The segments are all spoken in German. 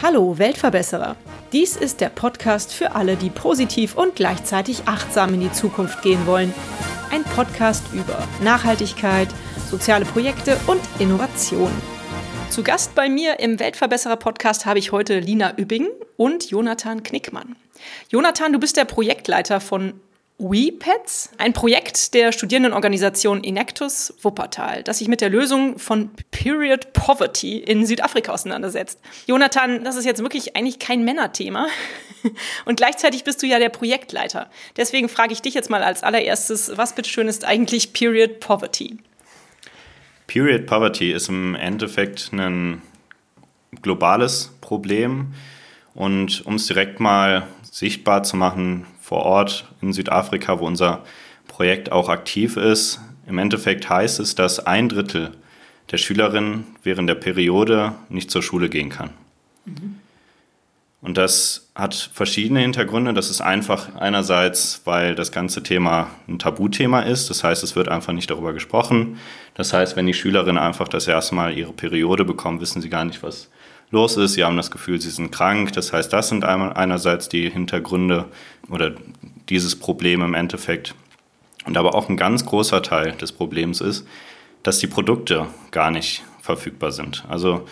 Hallo Weltverbesserer. Dies ist der Podcast für alle, die positiv und gleichzeitig achtsam in die Zukunft gehen wollen. Ein Podcast über Nachhaltigkeit, soziale Projekte und Innovation. Zu Gast bei mir im Weltverbesserer-Podcast habe ich heute Lina Übbing und Jonathan Knickmann. Jonathan, du bist der Projektleiter von WePets, ein Projekt der Studierendenorganisation Enactus Wuppertal, das sich mit der Lösung von Period Poverty in Südafrika auseinandersetzt. Jonathan, das ist jetzt wirklich eigentlich kein Männerthema. Und gleichzeitig bist du ja der Projektleiter. Deswegen frage ich dich jetzt mal als allererstes, was bitteschön ist eigentlich Period Poverty? Period Poverty ist im Endeffekt ein globales Problem. Und um es direkt mal sichtbar zu machen, vor Ort in Südafrika, wo unser Projekt auch aktiv ist. Im Endeffekt heißt es, dass ein Drittel der Schülerinnen während der Periode nicht zur Schule gehen kann. Mhm. Und das hat verschiedene Hintergründe. Das ist einfach einerseits, weil das ganze Thema ein Tabuthema ist. Das heißt, es wird einfach nicht darüber gesprochen. Das heißt, wenn die Schülerinnen einfach das erste Mal ihre Periode bekommen, wissen sie gar nicht, was los ist. Sie haben das Gefühl, sie sind krank. Das heißt, das sind einerseits die Hintergründe oder dieses Problem im Endeffekt. Und aber auch ein ganz großer Teil des Problems ist, dass die Produkte gar nicht verfügbar sind. Also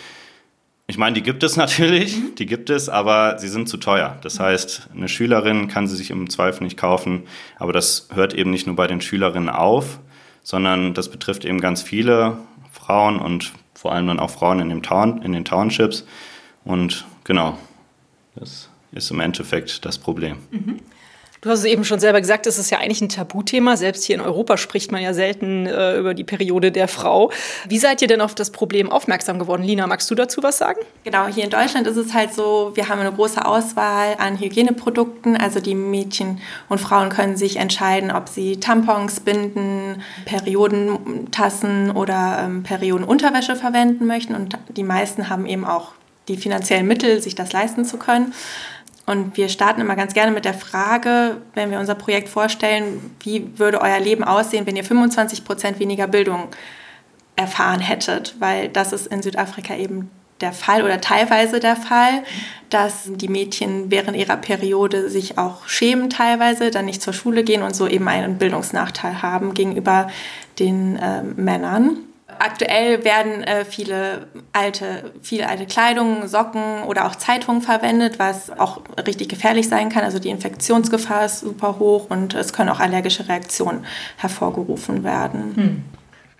ich meine, die gibt es natürlich, mhm. die gibt es, aber sie sind zu teuer. Das heißt, eine Schülerin kann sie sich im Zweifel nicht kaufen, aber das hört eben nicht nur bei den Schülerinnen auf, sondern das betrifft eben ganz viele Frauen und vor allem dann auch Frauen in, dem Town, in den Townships. Und genau, das ist im Endeffekt das Problem. Mhm. Du hast es eben schon selber gesagt, es ist ja eigentlich ein Tabuthema. Selbst hier in Europa spricht man ja selten äh, über die Periode der Frau. Wie seid ihr denn auf das Problem aufmerksam geworden? Lina, magst du dazu was sagen? Genau, hier in Deutschland ist es halt so, wir haben eine große Auswahl an Hygieneprodukten. Also die Mädchen und Frauen können sich entscheiden, ob sie Tampons, Binden, Periodentassen oder ähm, Periodenunterwäsche verwenden möchten. Und die meisten haben eben auch die finanziellen Mittel, sich das leisten zu können. Und wir starten immer ganz gerne mit der Frage, wenn wir unser Projekt vorstellen, wie würde euer Leben aussehen, wenn ihr 25 Prozent weniger Bildung erfahren hättet? Weil das ist in Südafrika eben der Fall oder teilweise der Fall, dass die Mädchen während ihrer Periode sich auch schämen teilweise, dann nicht zur Schule gehen und so eben einen Bildungsnachteil haben gegenüber den äh, Männern. Aktuell werden äh, viele alte, viel alte Kleidung, Socken oder auch Zeitungen verwendet, was auch richtig gefährlich sein kann. Also die Infektionsgefahr ist super hoch und es können auch allergische Reaktionen hervorgerufen werden. Hm.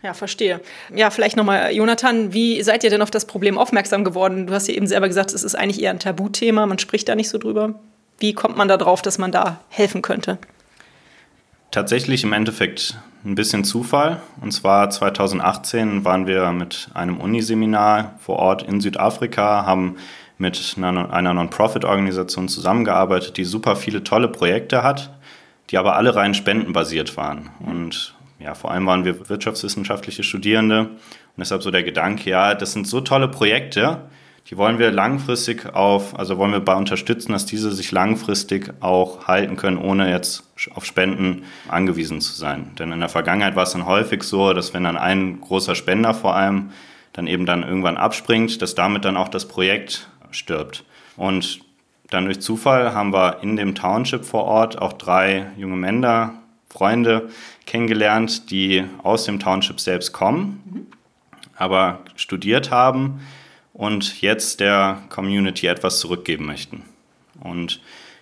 Ja, verstehe. Ja, vielleicht nochmal, Jonathan, wie seid ihr denn auf das Problem aufmerksam geworden? Du hast ja eben selber gesagt, es ist eigentlich eher ein Tabuthema, man spricht da nicht so drüber. Wie kommt man da drauf, dass man da helfen könnte? Tatsächlich im Endeffekt ein bisschen Zufall. Und zwar 2018 waren wir mit einem Uniseminar vor Ort in Südafrika, haben mit einer Non-Profit-Organisation zusammengearbeitet, die super viele tolle Projekte hat, die aber alle rein spendenbasiert waren. Und ja, vor allem waren wir wirtschaftswissenschaftliche Studierende. Und deshalb so der Gedanke, ja, das sind so tolle Projekte, die wollen wir langfristig auf, also wollen wir bei unterstützen, dass diese sich langfristig auch halten können, ohne jetzt auf Spenden angewiesen zu sein. Denn in der Vergangenheit war es dann häufig so, dass wenn dann ein großer Spender vor allem dann eben dann irgendwann abspringt, dass damit dann auch das Projekt stirbt. Und dann durch Zufall haben wir in dem Township vor Ort auch drei junge Männer, Freunde kennengelernt, die aus dem Township selbst kommen, aber studiert haben und jetzt der Community etwas zurückgeben möchten. Und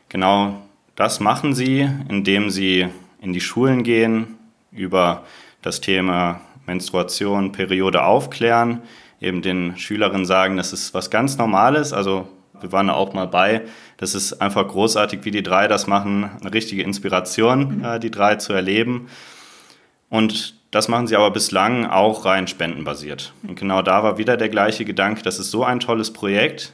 genau das machen sie, indem sie in die Schulen gehen, über das Thema Menstruation, Periode aufklären, eben den Schülerinnen sagen, das ist was ganz Normales, also wir waren da auch mal bei. Das ist einfach großartig, wie die drei das machen. Eine richtige Inspiration, mhm. äh, die drei zu erleben. Und das machen sie aber bislang auch rein spendenbasiert. Und genau da war wieder der gleiche Gedanke, das ist so ein tolles Projekt.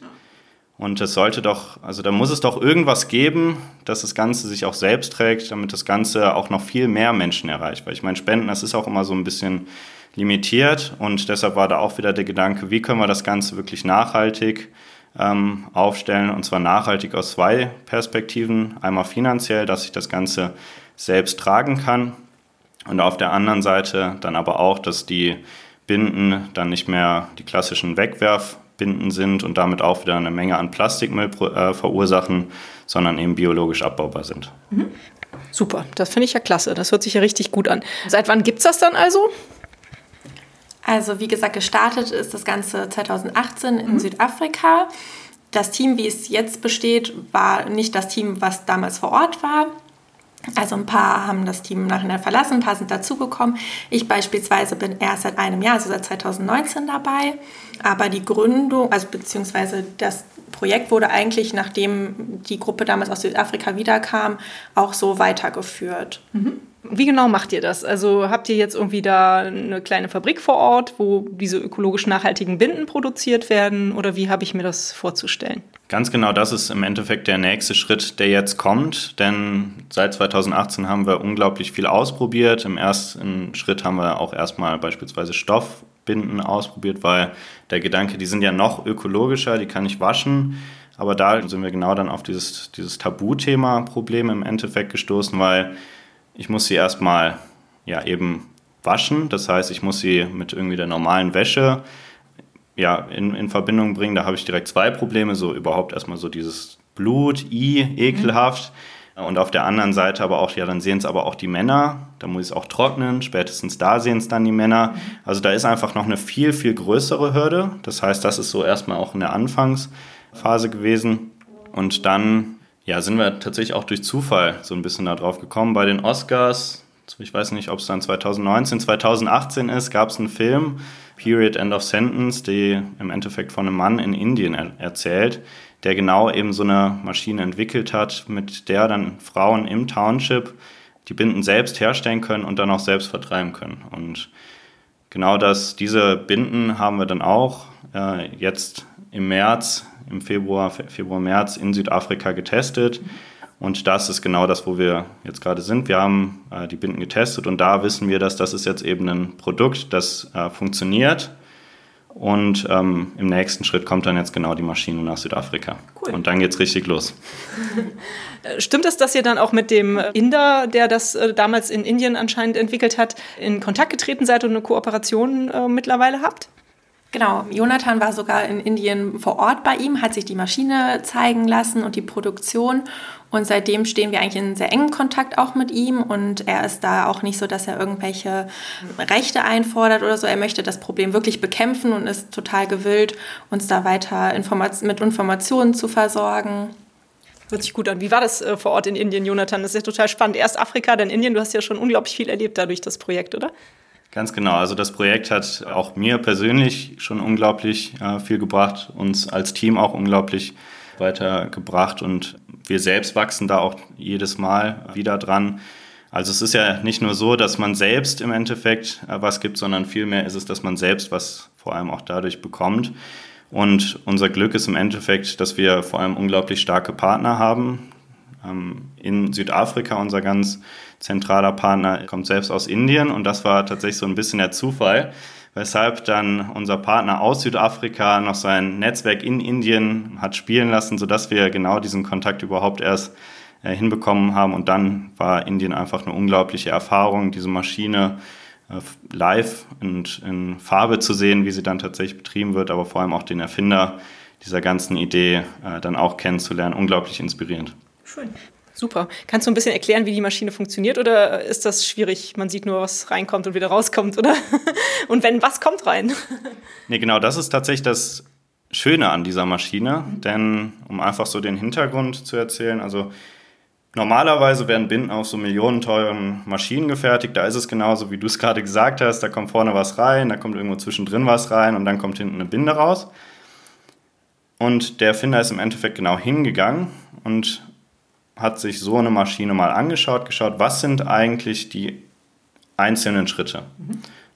Und es sollte doch, also da muss es doch irgendwas geben, dass das Ganze sich auch selbst trägt, damit das Ganze auch noch viel mehr Menschen erreicht. Weil ich meine, Spenden, das ist auch immer so ein bisschen limitiert. Und deshalb war da auch wieder der Gedanke, wie können wir das Ganze wirklich nachhaltig ähm, aufstellen. Und zwar nachhaltig aus zwei Perspektiven. Einmal finanziell, dass ich das Ganze selbst tragen kann Und auf der anderen Seite dann aber auch, dass die Binden dann nicht mehr die klassischen Wegwerfbinden sind und damit auch wieder eine Menge an Plastikmüll äh, verursachen, sondern eben biologisch abbaubar sind. Mhm. Super, das finde ich ja klasse. Das hört sich ja richtig gut an. Seit wann gibt es das dann also? Also wie gesagt, gestartet ist das Ganze 2018 in mhm. Südafrika. Das Team, wie es jetzt besteht, war nicht das Team, was damals vor Ort war. Also ein paar haben das Team im Nachhinein verlassen, ein paar sind dazugekommen. Ich beispielsweise bin erst seit einem Jahr, also seit 2019 dabei. Aber die Gründung, also beziehungsweise das Projekt wurde eigentlich, nachdem die Gruppe damals aus Südafrika wiederkam, auch so weitergeführt. Mhm. Wie genau macht ihr das? Also habt ihr jetzt irgendwie da eine kleine Fabrik vor Ort, wo diese ökologisch nachhaltigen Binden produziert werden? Oder wie habe ich mir das vorzustellen? Ganz genau, das ist im Endeffekt der nächste Schritt, der jetzt kommt. Denn seit 2018 haben wir unglaublich viel ausprobiert. Im ersten Schritt haben wir auch erstmal beispielsweise Stoffbinden ausprobiert, weil der Gedanke, die sind ja noch ökologischer, die kann ich waschen. Aber da sind wir genau dann auf dieses, dieses Tabuthema-Problem im Endeffekt gestoßen, weil ich muss sie erstmal ja eben waschen. Das heißt, ich muss sie mit irgendwie der normalen Wäsche ja, in, in Verbindung bringen. Da habe ich direkt zwei Probleme. So überhaupt erstmal so dieses Blut, I, ekelhaft. Mhm. Und auf der anderen Seite aber auch, ja, dann sehen es aber auch die Männer. Da muss ich es auch trocknen. Spätestens da sehen es dann die Männer. Also da ist einfach noch eine viel, viel größere Hürde. Das heißt, das ist so erstmal auch in der Anfangsphase gewesen. Und dann ja, sind wir tatsächlich auch durch Zufall so ein bisschen da drauf gekommen. Bei den Oscars, ich weiß nicht, ob es dann 2019, 2018 ist, gab es einen Film, Period End of Sentence, die im Endeffekt von einem Mann in Indien er erzählt, der genau eben so eine Maschine entwickelt hat, mit der dann Frauen im Township die Binden selbst herstellen können und dann auch selbst vertreiben können. Und genau das, diese Binden haben wir dann auch äh, jetzt im März im Februar, Februar, März in Südafrika getestet. Und das ist genau das, wo wir jetzt gerade sind. Wir haben äh, die Binden getestet und da wissen wir, dass das ist jetzt eben ein Produkt, das äh, funktioniert. Und ähm, im nächsten Schritt kommt dann jetzt genau die Maschine nach Südafrika. Cool. Und dann geht es richtig los. Stimmt es, dass ihr dann auch mit dem Inder, der das äh, damals in Indien anscheinend entwickelt hat, in Kontakt getreten seid und eine Kooperation äh, mittlerweile habt? Genau, Jonathan war sogar in Indien vor Ort bei ihm, hat sich die Maschine zeigen lassen und die Produktion. Und seitdem stehen wir eigentlich in sehr engen Kontakt auch mit ihm. Und er ist da auch nicht so, dass er irgendwelche Rechte einfordert oder so. Er möchte das Problem wirklich bekämpfen und ist total gewillt, uns da weiter Informat mit Informationen zu versorgen. Hört sich gut an. Wie war das äh, vor Ort in Indien, Jonathan? Das ist ja total spannend. Erst Afrika, dann Indien. Du hast ja schon unglaublich viel erlebt dadurch das Projekt, oder? Ganz genau. Also das Projekt hat auch mir persönlich schon unglaublich äh, viel gebracht, uns als Team auch unglaublich weitergebracht und wir selbst wachsen da auch jedes Mal wieder dran. Also es ist ja nicht nur so, dass man selbst im Endeffekt äh, was gibt, sondern vielmehr ist es, dass man selbst was vor allem auch dadurch bekommt. Und unser Glück ist im Endeffekt, dass wir vor allem unglaublich starke Partner haben. Ähm, in Südafrika unser ganz zentraler Partner kommt selbst aus Indien und das war tatsächlich so ein bisschen der Zufall, weshalb dann unser Partner aus Südafrika noch sein Netzwerk in Indien hat spielen lassen, sodass wir genau diesen Kontakt überhaupt erst äh, hinbekommen haben und dann war Indien einfach eine unglaubliche Erfahrung, diese Maschine äh, live und in Farbe zu sehen, wie sie dann tatsächlich betrieben wird, aber vor allem auch den Erfinder dieser ganzen Idee äh, dann auch kennenzulernen, unglaublich inspirierend. Schön. Super. Kannst du ein bisschen erklären, wie die Maschine funktioniert oder ist das schwierig? Man sieht nur, was reinkommt und wieder rauskommt, oder? Und wenn, was kommt rein? Nee, genau, das ist tatsächlich das Schöne an dieser Maschine, denn um einfach so den Hintergrund zu erzählen, also Normalerweise werden Binden auf so millionenteuren Maschinen gefertigt. Da ist es genauso, wie du es gerade gesagt hast. Da kommt vorne was rein, da kommt irgendwo zwischendrin was rein und dann kommt hinten eine Binde raus. Und der Erfinder ist im Endeffekt genau hingegangen und hat sich so eine Maschine mal angeschaut, geschaut, was sind eigentlich die einzelnen Schritte.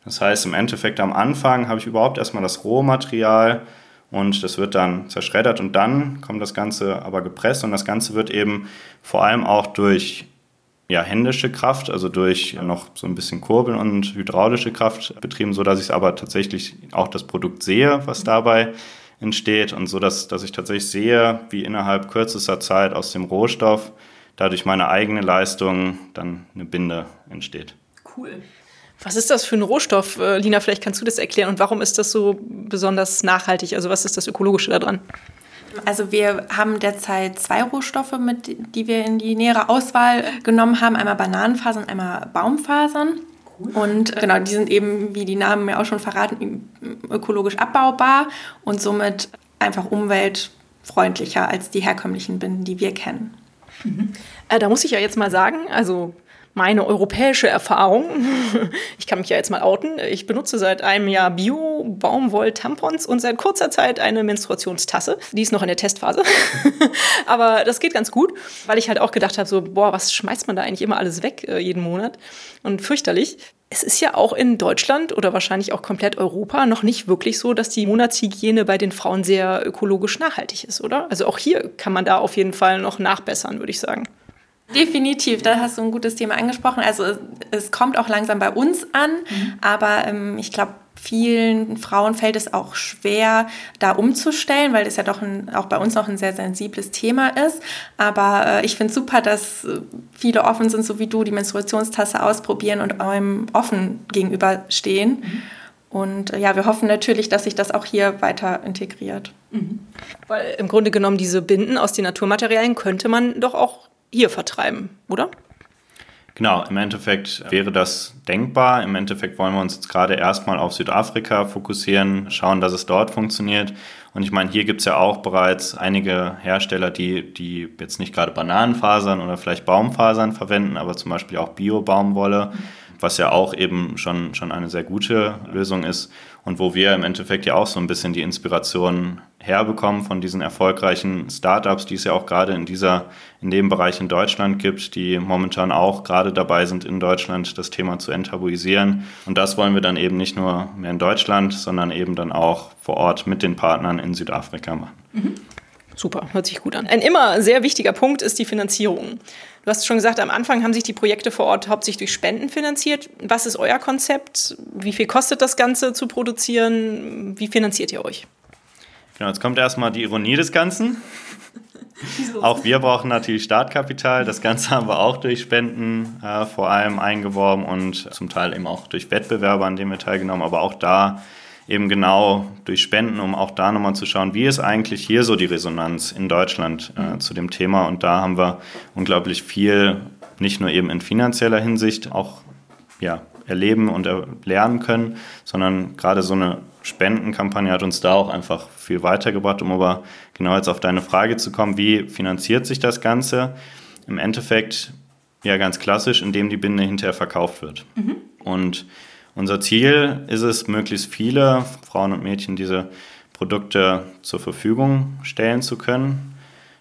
Das heißt, im Endeffekt am Anfang habe ich überhaupt erstmal das Rohmaterial und das wird dann zerschreddert und dann kommt das Ganze aber gepresst und das Ganze wird eben vor allem auch durch ja, händische Kraft, also durch noch so ein bisschen Kurbeln und hydraulische Kraft betrieben, sodass ich aber tatsächlich auch das Produkt sehe, was dabei entsteht und so, dass, dass ich tatsächlich sehe, wie innerhalb kürzester Zeit aus dem Rohstoff dadurch meine eigene Leistung dann eine Binde entsteht. Cool. Was ist das für ein Rohstoff? Äh, Lina, vielleicht kannst du das erklären. Und warum ist das so besonders nachhaltig? Also was ist das Ökologische daran? Also wir haben derzeit zwei Rohstoffe, mit, die wir in die nähere Auswahl genommen haben. Einmal Bananenfasern, einmal Baumfasern. Und genau, die sind eben, wie die Namen mir auch schon verraten, ökologisch abbaubar und somit einfach umweltfreundlicher als die herkömmlichen Binden, die wir kennen. Mhm. Äh, da muss ich ja jetzt mal sagen, also meine europäische Erfahrung. Ich kann mich ja jetzt mal outen. Ich benutze seit einem Jahr Bio-Baumwoll-Tampons und seit kurzer Zeit eine Menstruationstasse. Die ist noch in der Testphase. Aber das geht ganz gut, weil ich halt auch gedacht habe, so, boah, was schmeißt man da eigentlich immer alles weg äh, jeden Monat? Und fürchterlich. Es ist ja auch in Deutschland oder wahrscheinlich auch komplett Europa noch nicht wirklich so, dass die Monatshygiene bei den Frauen sehr ökologisch nachhaltig ist, oder? Also auch hier kann man da auf jeden Fall noch nachbessern, würde ich sagen. Definitiv, da hast du ein gutes Thema angesprochen. Also es, es kommt auch langsam bei uns an, mhm. aber ähm, ich glaube, vielen Frauen fällt es auch schwer, da umzustellen, weil das ja doch ein, auch bei uns noch ein sehr sensibles Thema ist. Aber äh, ich finde super, dass viele offen sind, so wie du, die Menstruationstasse ausprobieren und einem offen gegenüberstehen. Mhm. Und äh, ja, wir hoffen natürlich, dass sich das auch hier weiter integriert. Mhm. Weil im Grunde genommen diese Binden aus den Naturmaterialien könnte man doch auch hier vertreiben, oder? Genau, im Endeffekt wäre das denkbar. Im Endeffekt wollen wir uns jetzt gerade erstmal auf Südafrika fokussieren, schauen, dass es dort funktioniert. Und ich meine, hier gibt es ja auch bereits einige Hersteller, die, die jetzt nicht gerade Bananenfasern oder vielleicht Baumfasern verwenden, aber zum Beispiel auch Bio-Baumwolle, was ja auch eben schon, schon eine sehr gute Lösung ist und wo wir im Endeffekt ja auch so ein bisschen die Inspiration herbekommen von diesen erfolgreichen Startups, die es ja auch gerade in dieser in dem Bereich in Deutschland gibt, die momentan auch gerade dabei sind in Deutschland das Thema zu enttabuisieren und das wollen wir dann eben nicht nur mehr in Deutschland, sondern eben dann auch vor Ort mit den Partnern in Südafrika machen. Mhm. Super, hört sich gut an. Ein immer sehr wichtiger Punkt ist die Finanzierung. Du hast schon gesagt, am Anfang haben sich die Projekte vor Ort hauptsächlich durch Spenden finanziert. Was ist euer Konzept? Wie viel kostet das Ganze zu produzieren? Wie finanziert ihr euch? Genau, jetzt kommt erstmal die Ironie des Ganzen. auch wir brauchen natürlich Startkapital. Das Ganze haben wir auch durch Spenden äh, vor allem eingeworben und zum Teil eben auch durch Wettbewerbe, an denen wir teilgenommen. Aber auch da eben genau durch Spenden, um auch da nochmal zu schauen, wie ist eigentlich hier so die Resonanz in Deutschland äh, zu dem Thema. Und da haben wir unglaublich viel, nicht nur eben in finanzieller Hinsicht, auch ja, erleben und lernen können, sondern gerade so eine Spendenkampagne hat uns da auch einfach viel weitergebracht, um aber genau jetzt auf deine Frage zu kommen, wie finanziert sich das Ganze? Im Endeffekt ja ganz klassisch, indem die Binde hinterher verkauft wird. Mhm. Und unser Ziel ist es, möglichst viele Frauen und Mädchen diese Produkte zur Verfügung stellen zu können.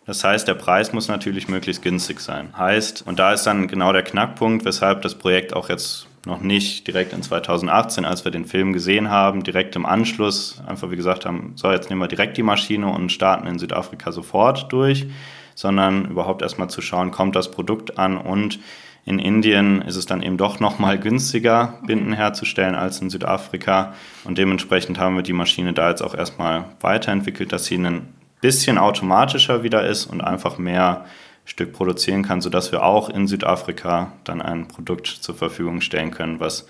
Das heißt, der Preis muss natürlich möglichst günstig sein. Heißt, und da ist dann genau der Knackpunkt, weshalb das Projekt auch jetzt noch nicht direkt in 2018, als wir den Film gesehen haben, direkt im Anschluss einfach wie gesagt haben, so jetzt nehmen wir direkt die Maschine und starten in Südafrika sofort durch, sondern überhaupt erstmal zu schauen, kommt das Produkt an und in Indien ist es dann eben doch noch mal günstiger, Binden herzustellen als in Südafrika. Und dementsprechend haben wir die Maschine da jetzt auch erstmal weiterentwickelt, dass sie ein bisschen automatischer wieder ist und einfach mehr Stück produzieren kann, sodass wir auch in Südafrika dann ein Produkt zur Verfügung stellen können, was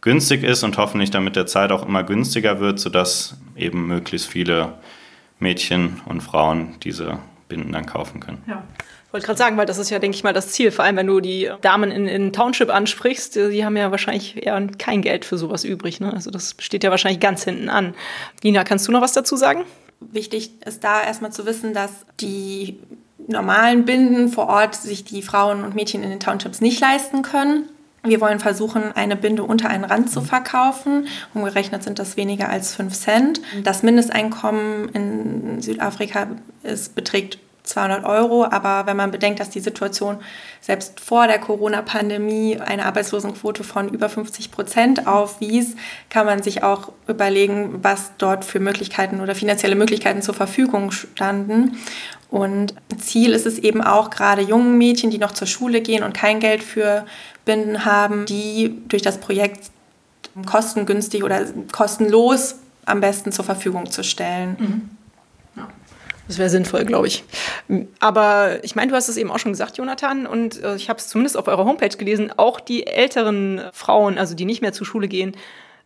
günstig ist und hoffentlich dann mit der Zeit auch immer günstiger wird, sodass eben möglichst viele Mädchen und Frauen diese Binden dann kaufen können. Ja. Wollte gerade sagen, weil das ist ja, denke ich mal, das Ziel. Vor allem, wenn du die Damen in, in Township ansprichst, die haben ja wahrscheinlich eher kein Geld für sowas übrig. Ne? Also das steht ja wahrscheinlich ganz hinten an. Lina, kannst du noch was dazu sagen? Wichtig ist da erstmal zu wissen, dass die normalen Binden vor Ort sich die Frauen und Mädchen in den Townships nicht leisten können. Wir wollen versuchen, eine Binde unter einen Rand zu verkaufen. Umgerechnet sind das weniger als 5 Cent. Das Mindesteinkommen in Südafrika ist, beträgt 200 Euro. Aber wenn man bedenkt, dass die Situation selbst vor der Corona-Pandemie eine Arbeitslosenquote von über 50 Prozent aufwies, kann man sich auch überlegen, was dort für Möglichkeiten oder finanzielle Möglichkeiten zur Verfügung standen. Und Ziel ist es eben auch, gerade jungen Mädchen, die noch zur Schule gehen und kein Geld für Binden haben, die durch das Projekt kostengünstig oder kostenlos am besten zur Verfügung zu stellen. Mhm. Das wäre sinnvoll, glaube ich. Aber ich meine, du hast es eben auch schon gesagt, Jonathan, und äh, ich habe es zumindest auf eurer Homepage gelesen, auch die älteren Frauen, also die nicht mehr zur Schule gehen,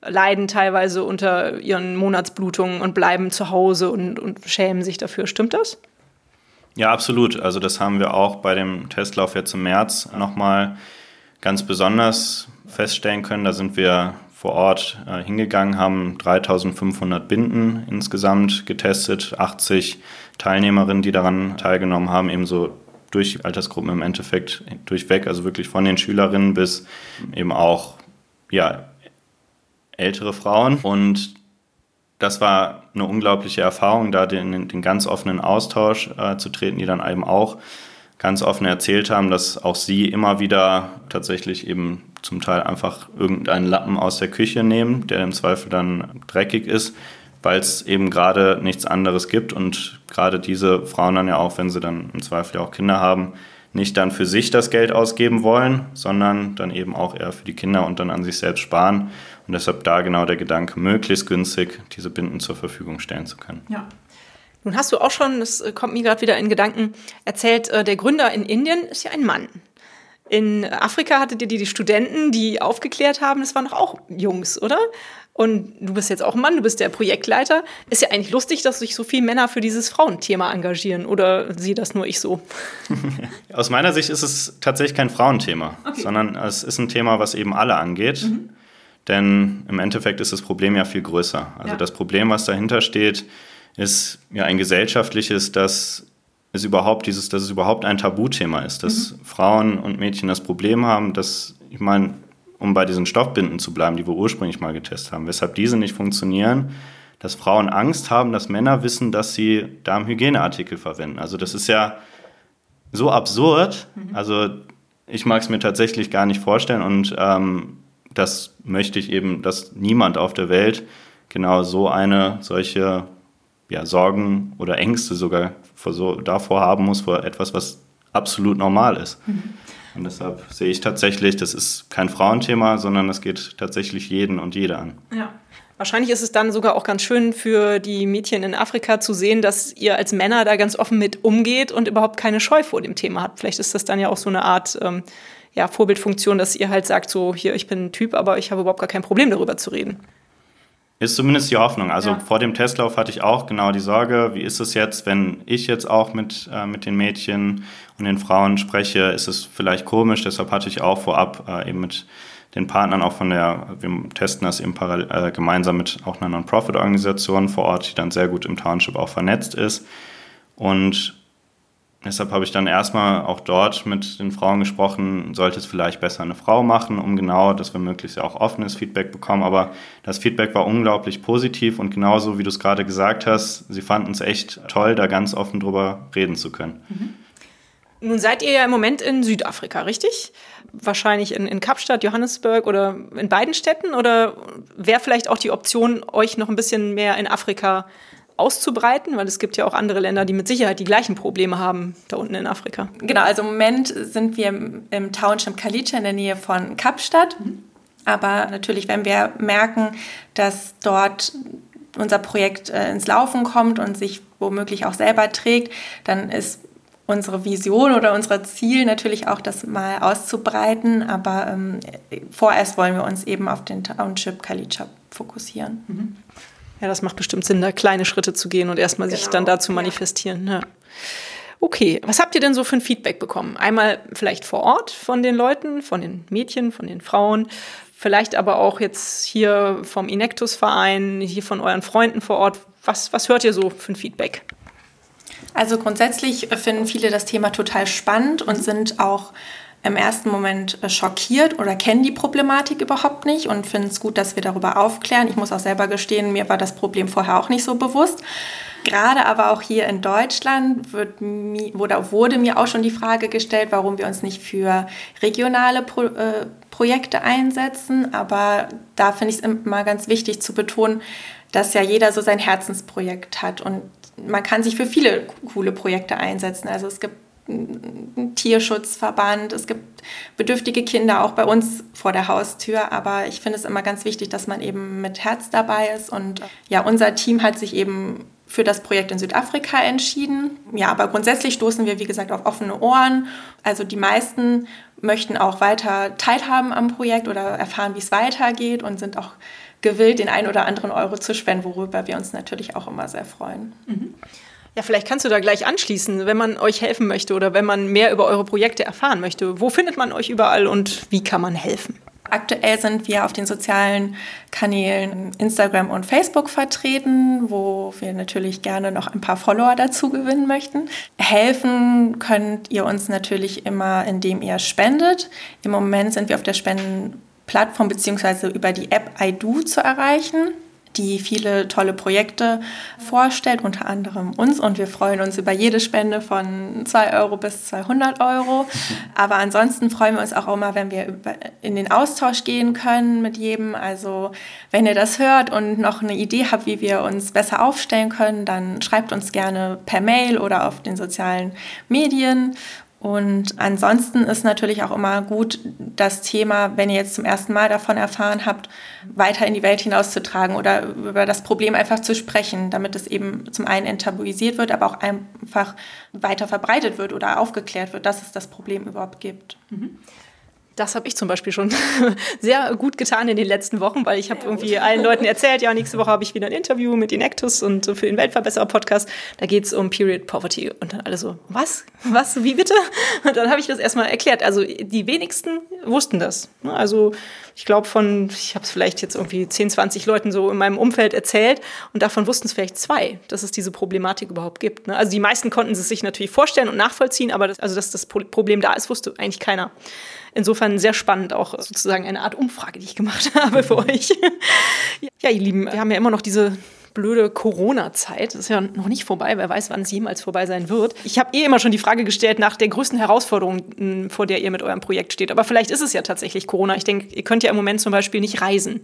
leiden teilweise unter ihren Monatsblutungen und bleiben zu Hause und, und schämen sich dafür. Stimmt das? Ja, absolut. Also das haben wir auch bei dem Testlauf jetzt im März nochmal ganz besonders feststellen können. Da sind wir vor Ort äh, hingegangen, haben 3500 Binden insgesamt getestet, 80 Teilnehmerinnen, die daran teilgenommen haben, ebenso durch Altersgruppen im Endeffekt durchweg, also wirklich von den Schülerinnen bis eben auch ja, ältere Frauen. Und das war eine unglaubliche Erfahrung, da den, den ganz offenen Austausch äh, zu treten, die dann eben auch ganz offen erzählt haben, dass auch sie immer wieder tatsächlich eben zum Teil einfach irgendeinen Lappen aus der Küche nehmen, der im Zweifel dann dreckig ist, weil es eben gerade nichts anderes gibt und gerade diese Frauen dann ja auch, wenn sie dann im Zweifel ja auch Kinder haben, nicht dann für sich das Geld ausgeben wollen, sondern dann eben auch eher für die Kinder und dann an sich selbst sparen. Und deshalb da genau der Gedanke, möglichst günstig diese Binden zur Verfügung stellen zu können. Ja. Nun hast du auch schon, das kommt mir gerade wieder in Gedanken, erzählt, äh, der Gründer in Indien ist ja ein Mann. In Afrika hattet ihr die, die Studenten, die aufgeklärt haben, das waren doch auch Jungs, oder? Und du bist jetzt auch ein Mann, du bist der Projektleiter. Ist ja eigentlich lustig, dass sich so viele Männer für dieses Frauenthema engagieren. Oder sehe das nur ich so? Aus meiner Sicht ist es tatsächlich kein Frauenthema, okay. sondern es ist ein Thema, was eben alle angeht. Mhm. Denn im Endeffekt ist das Problem ja viel größer. Also ja. das Problem, was dahinter steht, ist ja ein gesellschaftliches, dass es überhaupt dieses, dass es überhaupt ein Tabuthema ist, dass mhm. Frauen und Mädchen das Problem haben, dass, ich meine, um bei diesen Stoffbinden zu bleiben, die wir ursprünglich mal getestet haben, weshalb diese nicht funktionieren, dass Frauen Angst haben, dass Männer wissen, dass sie Darmhygieneartikel verwenden. Also das ist ja so absurd. Mhm. Also ich mag es mir tatsächlich gar nicht vorstellen und ähm, das möchte ich eben, dass niemand auf der Welt genau so eine solche ja, Sorgen oder Ängste sogar vor so, davor haben muss, vor etwas, was absolut normal ist. Mhm. Und deshalb sehe ich tatsächlich, das ist kein Frauenthema, sondern das geht tatsächlich jeden und jede an. Ja. Wahrscheinlich ist es dann sogar auch ganz schön für die Mädchen in Afrika zu sehen, dass ihr als Männer da ganz offen mit umgeht und überhaupt keine Scheu vor dem Thema habt. Vielleicht ist das dann ja auch so eine Art ähm, ja, Vorbildfunktion, dass ihr halt sagt, so hier, ich bin ein Typ, aber ich habe überhaupt gar kein Problem darüber zu reden. Ist zumindest die Hoffnung. Also ja. vor dem Testlauf hatte ich auch genau die Sorge, wie ist es jetzt, wenn ich jetzt auch mit, äh, mit den Mädchen und den Frauen spreche, ist es vielleicht komisch. Deshalb hatte ich auch vorab äh, eben mit den Partnern auch von der, wir testen das eben parallel, äh, gemeinsam mit auch einer Non-Profit-Organisation vor Ort, die dann sehr gut im Township auch vernetzt ist. Und Deshalb habe ich dann erstmal auch dort mit den Frauen gesprochen, sollte es vielleicht besser eine Frau machen, um genau, dass wir möglichst auch offenes Feedback bekommen. Aber das Feedback war unglaublich positiv und genauso, wie du es gerade gesagt hast, sie fanden es echt toll, da ganz offen drüber reden zu können. Mhm. Nun seid ihr ja im Moment in Südafrika, richtig? Wahrscheinlich in, in Kapstadt, Johannesburg oder in beiden Städten? Oder wäre vielleicht auch die Option, euch noch ein bisschen mehr in Afrika auszubreiten, weil es gibt ja auch andere Länder, die mit Sicherheit die gleichen Probleme haben da unten in Afrika. Genau, also im Moment sind wir im, im Township Kalicha in der Nähe von Kapstadt. Mhm. Aber natürlich, wenn wir merken, dass dort unser Projekt äh, ins Laufen kommt und sich womöglich auch selber trägt, dann ist unsere Vision oder unser Ziel natürlich auch, das mal auszubreiten. Aber ähm, vorerst wollen wir uns eben auf den Township Kalicha fokussieren. Mhm. Ja, das macht bestimmt Sinn, da kleine Schritte zu gehen und erstmal genau. sich dann dazu manifestieren. Ja. Okay, was habt ihr denn so für ein Feedback bekommen? Einmal vielleicht vor Ort von den Leuten, von den Mädchen, von den Frauen, vielleicht aber auch jetzt hier vom Inectus-Verein, hier von euren Freunden vor Ort. Was, was hört ihr so für ein Feedback? Also grundsätzlich finden viele das Thema total spannend und sind auch im ersten Moment äh, schockiert oder kennen die Problematik überhaupt nicht und finden es gut, dass wir darüber aufklären. Ich muss auch selber gestehen, mir war das Problem vorher auch nicht so bewusst. Gerade aber auch hier in Deutschland wird oder wurde mir auch schon die Frage gestellt, warum wir uns nicht für regionale Pro, äh, Projekte einsetzen. Aber da finde ich es immer ganz wichtig zu betonen, dass ja jeder so sein Herzensprojekt hat und man kann sich für viele coole Projekte einsetzen. Also es gibt Tierschutzverband, es gibt bedürftige Kinder auch bei uns vor der Haustür, aber ich finde es immer ganz wichtig, dass man eben mit Herz dabei ist und ja, unser Team hat sich eben für das Projekt in Südafrika entschieden. Ja, aber grundsätzlich stoßen wir, wie gesagt, auf offene Ohren. Also die meisten möchten auch weiter teilhaben am Projekt oder erfahren, wie es weitergeht und sind auch gewillt, den einen oder anderen Euro zu spenden, worüber wir uns natürlich auch immer sehr freuen. Mhm. Ja, vielleicht kannst du da gleich anschließen, wenn man euch helfen möchte oder wenn man mehr über eure Projekte erfahren möchte. Wo findet man euch überall und wie kann man helfen? Aktuell sind wir auf den sozialen Kanälen Instagram und Facebook vertreten, wo wir natürlich gerne noch ein paar Follower dazu gewinnen möchten. Helfen könnt ihr uns natürlich immer, indem ihr spendet. Im Moment sind wir auf der Spendenplattform bzw. über die App iDo zu erreichen die viele tolle Projekte vorstellt, unter anderem uns. Und wir freuen uns über jede Spende von 2 Euro bis 200 Euro. Aber ansonsten freuen wir uns auch immer, wenn wir in den Austausch gehen können mit jedem. Also wenn ihr das hört und noch eine Idee habt, wie wir uns besser aufstellen können, dann schreibt uns gerne per Mail oder auf den sozialen Medien. Und ansonsten ist natürlich auch immer gut, das Thema, wenn ihr jetzt zum ersten Mal davon erfahren habt, weiter in die Welt hinauszutragen oder über das Problem einfach zu sprechen, damit es eben zum einen enttabuisiert wird, aber auch einfach weiter verbreitet wird oder aufgeklärt wird, dass es das Problem überhaupt gibt. Mhm. Das habe ich zum Beispiel schon sehr gut getan in den letzten Wochen, weil ich habe irgendwie allen Leuten erzählt, ja, nächste Woche habe ich wieder ein Interview mit Inactus und für den Weltverbesserer-Podcast. Da geht es um Period Poverty. Und dann alle so, was? Was? Wie bitte? Und dann habe ich das erstmal erklärt. Also die wenigsten wussten das. Also ich glaube von, ich habe es vielleicht jetzt irgendwie 10, 20 Leuten so in meinem Umfeld erzählt und davon wussten es vielleicht zwei, dass es diese Problematik überhaupt gibt. Ne? Also die meisten konnten es sich natürlich vorstellen und nachvollziehen, aber das, also dass das Problem da ist, wusste eigentlich keiner. Insofern sehr spannend, auch sozusagen eine Art Umfrage, die ich gemacht habe für euch. ja, ihr Lieben, wir haben ja immer noch diese blöde Corona-Zeit. Das ist ja noch nicht vorbei. Wer weiß, wann es jemals vorbei sein wird. Ich habe eh immer schon die Frage gestellt nach der größten Herausforderung, vor der ihr mit eurem Projekt steht. Aber vielleicht ist es ja tatsächlich Corona. Ich denke, ihr könnt ja im Moment zum Beispiel nicht reisen.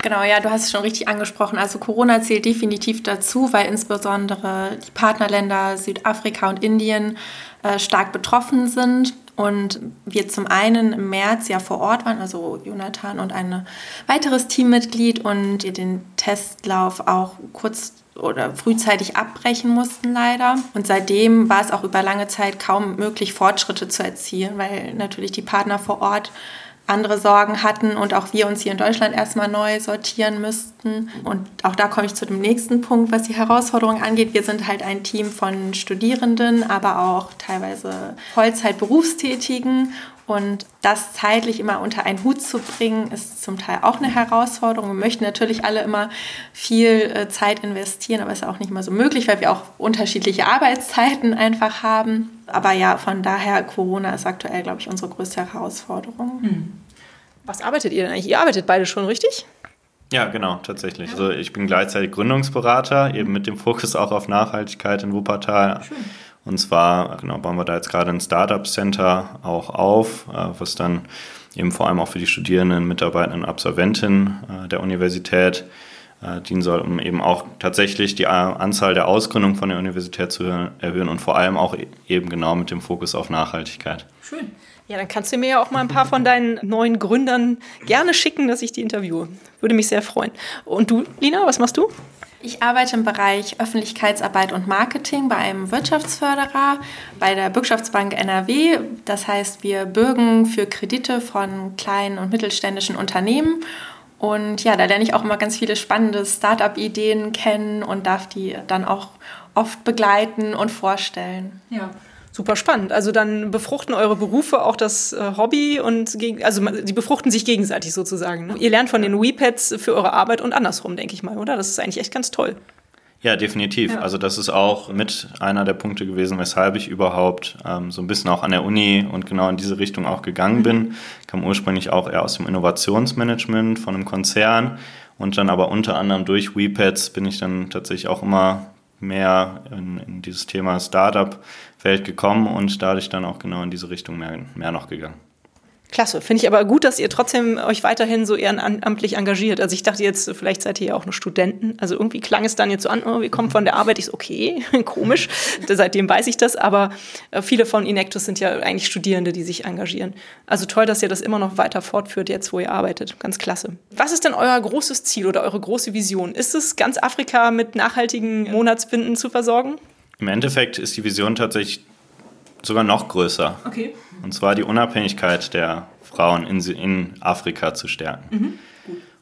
Genau, ja, du hast es schon richtig angesprochen. Also Corona zählt definitiv dazu, weil insbesondere die Partnerländer Südafrika und Indien äh, stark betroffen sind. Und wir zum einen im März ja vor Ort waren, also Jonathan und ein weiteres Teammitglied und den Testlauf auch kurz oder frühzeitig abbrechen mussten leider. Und seitdem war es auch über lange Zeit kaum möglich, Fortschritte zu erzielen, weil natürlich die Partner vor Ort andere Sorgen hatten und auch wir uns hier in Deutschland erstmal neu sortieren müssten. Und auch da komme ich zu dem nächsten Punkt, was die Herausforderung angeht. Wir sind halt ein Team von Studierenden, aber auch teilweise Vollzeit-Berufstätigen und das zeitlich immer unter einen Hut zu bringen, ist zum Teil auch eine Herausforderung. Wir möchten natürlich alle immer viel äh, Zeit investieren, aber es ist auch nicht mal so möglich, weil wir auch unterschiedliche Arbeitszeiten einfach haben. Aber ja, von daher, Corona ist aktuell, glaube ich, unsere größte Herausforderung. Hm. Was arbeitet ihr denn eigentlich? Ihr arbeitet beide schon, richtig? Ja, genau, tatsächlich. Also ich bin gleichzeitig Gründungsberater, eben mit dem Fokus auch auf Nachhaltigkeit in Wuppertal. Schön und zwar genau, bauen wir da jetzt gerade ein Startup Center auch auf, äh, was dann eben vor allem auch für die Studierenden, Mitarbeitenden und Absolventinnen äh, der Universität äh, dienen soll, um eben auch tatsächlich die Anzahl der Ausgründungen von der Universität zu erhöhen und vor allem auch eben genau mit dem Fokus auf Nachhaltigkeit. Schön. Ja, dann kannst du mir ja auch mal ein paar von deinen neuen Gründern gerne schicken, dass ich die interviewe. Würde mich sehr freuen. Und du, Lina, was machst du? Ich arbeite im Bereich Öffentlichkeitsarbeit und Marketing bei einem Wirtschaftsförderer bei der Bürgschaftsbank NRW. Das heißt, wir bürgen für Kredite von kleinen und mittelständischen Unternehmen. Und ja, da lerne ich auch immer ganz viele spannende Start-up-Ideen kennen und darf die dann auch oft begleiten und vorstellen. Ja. Super spannend. Also dann befruchten eure Berufe auch das äh, Hobby und also sie befruchten sich gegenseitig sozusagen. Ne? Ihr lernt von den WePads für eure Arbeit und andersrum, denke ich mal, oder? Das ist eigentlich echt ganz toll. Ja, definitiv. Ja. Also das ist auch mit einer der Punkte gewesen, weshalb ich überhaupt ähm, so ein bisschen auch an der Uni und genau in diese Richtung auch gegangen mhm. bin. Ich kam ursprünglich auch eher aus dem Innovationsmanagement von einem Konzern und dann aber unter anderem durch WePads bin ich dann tatsächlich auch immer mehr in, in dieses Thema Startup-Welt gekommen und dadurch dann auch genau in diese Richtung mehr, mehr noch gegangen. Klasse. Finde ich aber gut, dass ihr trotzdem euch weiterhin so ehrenamtlich engagiert. Also ich dachte jetzt, vielleicht seid ihr ja auch nur Studenten. Also irgendwie klang es dann jetzt so an, oh, wir kommen von der Arbeit. Ich so, okay, komisch. Seitdem weiß ich das. Aber äh, viele von Inectus sind ja eigentlich Studierende, die sich engagieren. Also toll, dass ihr das immer noch weiter fortführt, jetzt wo ihr arbeitet. Ganz klasse. Was ist denn euer großes Ziel oder eure große Vision? Ist es, ganz Afrika mit nachhaltigen Monatsbinden zu versorgen? Im Endeffekt ist die Vision tatsächlich sogar noch größer. Okay. Und zwar die Unabhängigkeit der Frauen in, in Afrika zu stärken. Mhm.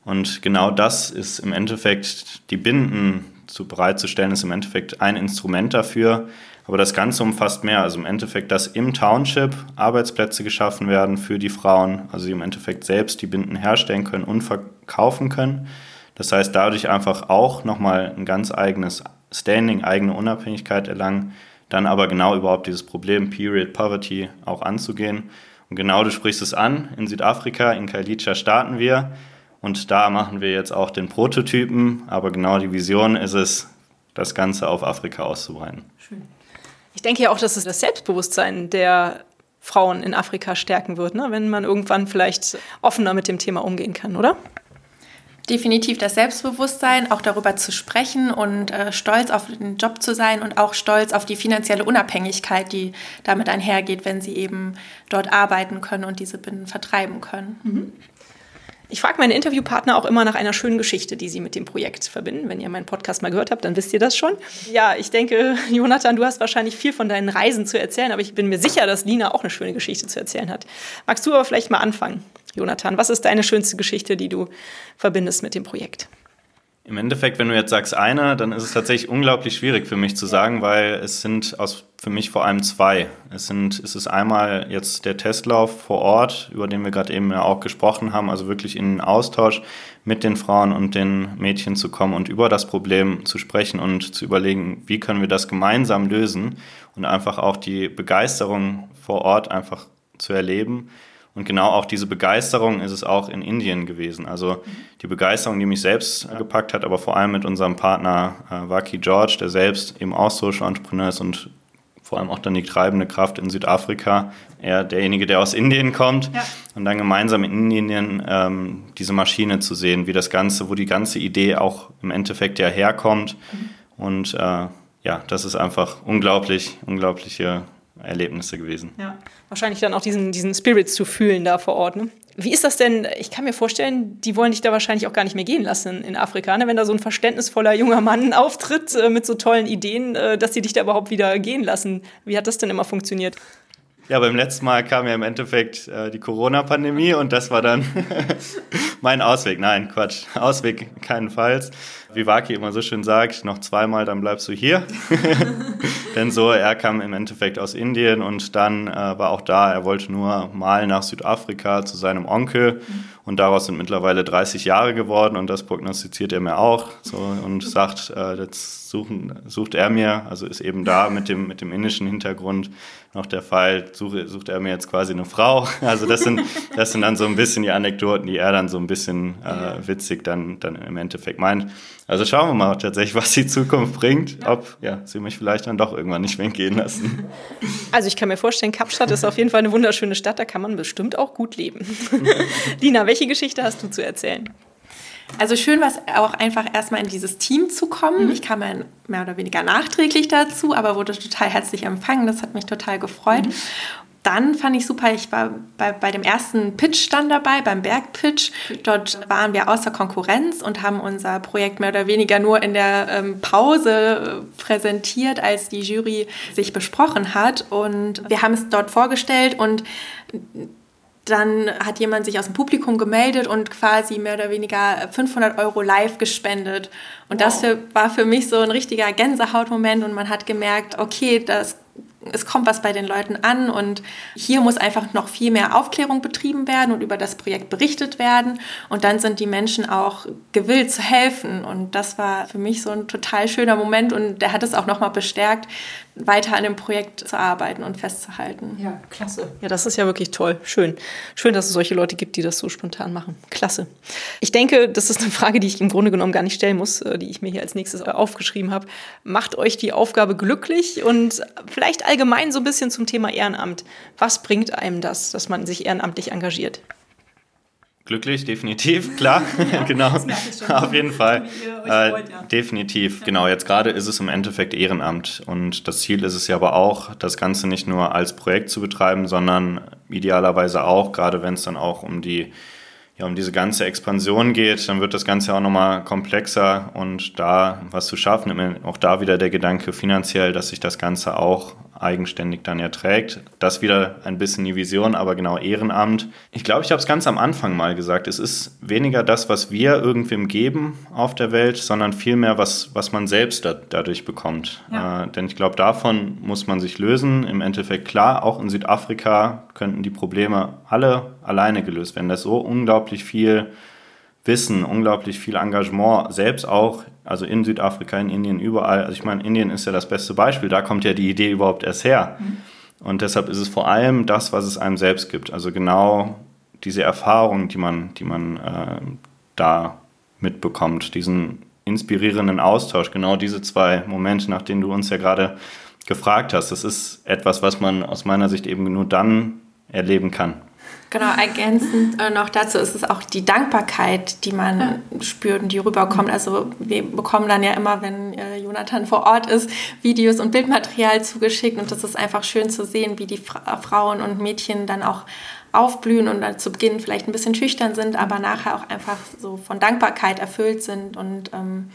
Und genau das ist im Endeffekt, die Binden zu bereitzustellen, ist im Endeffekt ein Instrument dafür. Aber das Ganze umfasst mehr. Also im Endeffekt, dass im Township Arbeitsplätze geschaffen werden für die Frauen, also sie im Endeffekt selbst die Binden herstellen können und verkaufen können. Das heißt, dadurch einfach auch nochmal ein ganz eigenes Standing, eigene Unabhängigkeit erlangen dann aber genau überhaupt dieses Problem Period Poverty auch anzugehen. Und genau du sprichst es an, in Südafrika, in Kailicha starten wir und da machen wir jetzt auch den Prototypen, aber genau die Vision ist es, das Ganze auf Afrika auszubreiten. Schön. Ich denke ja auch, dass es das Selbstbewusstsein der Frauen in Afrika stärken wird, ne? wenn man irgendwann vielleicht offener mit dem Thema umgehen kann, oder? Definitiv das Selbstbewusstsein, auch darüber zu sprechen und äh, stolz auf den Job zu sein und auch stolz auf die finanzielle Unabhängigkeit, die damit einhergeht, wenn sie eben dort arbeiten können und diese Binden vertreiben können. Mhm. Ich frage meine Interviewpartner auch immer nach einer schönen Geschichte, die sie mit dem Projekt verbinden. Wenn ihr meinen Podcast mal gehört habt, dann wisst ihr das schon. Ja, ich denke, Jonathan, du hast wahrscheinlich viel von deinen Reisen zu erzählen, aber ich bin mir sicher, dass Lina auch eine schöne Geschichte zu erzählen hat. Magst du aber vielleicht mal anfangen? Jonathan, was ist deine schönste Geschichte, die du verbindest mit dem Projekt? Im Endeffekt, wenn du jetzt sagst eine, dann ist es tatsächlich unglaublich schwierig für mich zu sagen, weil es sind aus, für mich vor allem zwei. Es, sind, es ist einmal jetzt der Testlauf vor Ort, über den wir gerade eben ja auch gesprochen haben, also wirklich in Austausch mit den Frauen und den Mädchen zu kommen und über das Problem zu sprechen und zu überlegen, wie können wir das gemeinsam lösen und einfach auch die Begeisterung vor Ort einfach zu erleben und genau auch diese Begeisterung ist es auch in Indien gewesen. Also die Begeisterung, die mich selbst gepackt hat, aber vor allem mit unserem Partner äh, Waki George, der selbst eben auch Social Entrepreneur ist und vor allem auch dann die treibende Kraft in Südafrika, er derjenige, der aus Indien kommt ja. und dann gemeinsam in Indien ähm, diese Maschine zu sehen, wie das Ganze, wo die ganze Idee auch im Endeffekt ja herkommt. Mhm. Und äh, ja, das ist einfach unglaublich, unglaubliche Erlebnisse gewesen. Ja, wahrscheinlich dann auch diesen, diesen Spirit zu fühlen da vor Ort. Ne? Wie ist das denn? Ich kann mir vorstellen, die wollen dich da wahrscheinlich auch gar nicht mehr gehen lassen in Afrika, ne? wenn da so ein verständnisvoller junger Mann auftritt äh, mit so tollen Ideen, äh, dass sie dich da überhaupt wieder gehen lassen. Wie hat das denn immer funktioniert? Ja, beim letzten Mal kam ja im Endeffekt äh, die Corona-Pandemie und das war dann mein Ausweg. Nein, Quatsch. Ausweg keinenfalls. Wie Waki immer so schön sagt, noch zweimal, dann bleibst du hier. Denn so, er kam im Endeffekt aus Indien und dann äh, war auch da, er wollte nur mal nach Südafrika zu seinem Onkel. Und daraus sind mittlerweile 30 Jahre geworden und das prognostiziert er mir auch so, und sagt, äh, jetzt suchen, sucht er mir, also ist eben da mit dem, mit dem indischen Hintergrund noch der Fall, suche, sucht er mir jetzt quasi eine Frau. Also das sind, das sind dann so ein bisschen die Anekdoten, die er dann so ein bisschen äh, witzig dann, dann im Endeffekt meint. Also schauen wir mal tatsächlich, was die Zukunft bringt, ob ja, sie mich vielleicht dann doch irgendwann nicht weggehen lassen. Also ich kann mir vorstellen, Kapstadt ist auf jeden Fall eine wunderschöne Stadt, da kann man bestimmt auch gut leben. Lina, welche Geschichte hast du zu erzählen? Also schön war es auch einfach erstmal in dieses Team zu kommen. Mhm. Ich kam ja mehr oder weniger nachträglich dazu, aber wurde total herzlich empfangen. Das hat mich total gefreut. Mhm dann fand ich super, ich war bei, bei dem ersten Pitch dann dabei, beim Bergpitch. Dort waren wir außer Konkurrenz und haben unser Projekt mehr oder weniger nur in der ähm, Pause äh, präsentiert, als die Jury sich besprochen hat. Und wir haben es dort vorgestellt und dann hat jemand sich aus dem Publikum gemeldet und quasi mehr oder weniger 500 Euro live gespendet. Und wow. das für, war für mich so ein richtiger Gänsehautmoment und man hat gemerkt, okay, das es kommt was bei den Leuten an und hier muss einfach noch viel mehr Aufklärung betrieben werden und über das Projekt berichtet werden und dann sind die Menschen auch gewillt zu helfen und das war für mich so ein total schöner Moment und der hat es auch nochmal bestärkt, weiter an dem Projekt zu arbeiten und festzuhalten. Ja, klasse. Ja, das ist ja wirklich toll. Schön. Schön, dass es solche Leute gibt, die das so spontan machen. Klasse. Ich denke, das ist eine Frage, die ich im Grunde genommen gar nicht stellen muss, äh, die ich mir hier als nächstes aufgeschrieben habe. Macht euch die Aufgabe glücklich und vielleicht allgemein so ein bisschen zum Thema Ehrenamt. Was bringt einem das, dass man sich ehrenamtlich engagiert? Glücklich, definitiv, klar, ja, genau, auf jeden Fall, äh, wollt, ja. definitiv, ja. genau, jetzt gerade ist es im Endeffekt Ehrenamt. Und das Ziel ist es ja aber auch, das Ganze nicht nur als Projekt zu betreiben, sondern idealerweise auch, gerade wenn es dann auch um die ja, um diese ganze Expansion geht, dann wird das Ganze auch nochmal komplexer. Und da was zu schaffen, auch da wieder der Gedanke finanziell, dass sich das Ganze auch eigenständig dann erträgt. Das wieder ein bisschen die Vision, aber genau Ehrenamt. Ich glaube, ich habe es ganz am Anfang mal gesagt. Es ist weniger das, was wir irgendwem geben auf der Welt, sondern vielmehr, was, was man selbst da, dadurch bekommt. Ja. Äh, denn ich glaube, davon muss man sich lösen. Im Endeffekt klar, auch in Südafrika könnten die Probleme alle alleine gelöst werden. Da ist so unglaublich viel Wissen, unglaublich viel Engagement, selbst auch, also in Südafrika, in Indien, überall. Also ich meine, Indien ist ja das beste Beispiel, da kommt ja die Idee überhaupt erst her. Mhm. Und deshalb ist es vor allem das, was es einem selbst gibt. Also genau diese Erfahrung, die man, die man äh, da mitbekommt, diesen inspirierenden Austausch, genau diese zwei Momente, nach denen du uns ja gerade gefragt hast, das ist etwas, was man aus meiner Sicht eben nur dann erleben kann. Genau, ergänzend äh, noch dazu ist es auch die Dankbarkeit, die man ja. spürt und die rüberkommt. Also wir bekommen dann ja immer, wenn äh, Jonathan vor Ort ist, Videos und Bildmaterial zugeschickt und das ist einfach schön zu sehen, wie die Fra Frauen und Mädchen dann auch aufblühen und dann zu Beginn vielleicht ein bisschen schüchtern sind, aber nachher auch einfach so von Dankbarkeit erfüllt sind und ähm,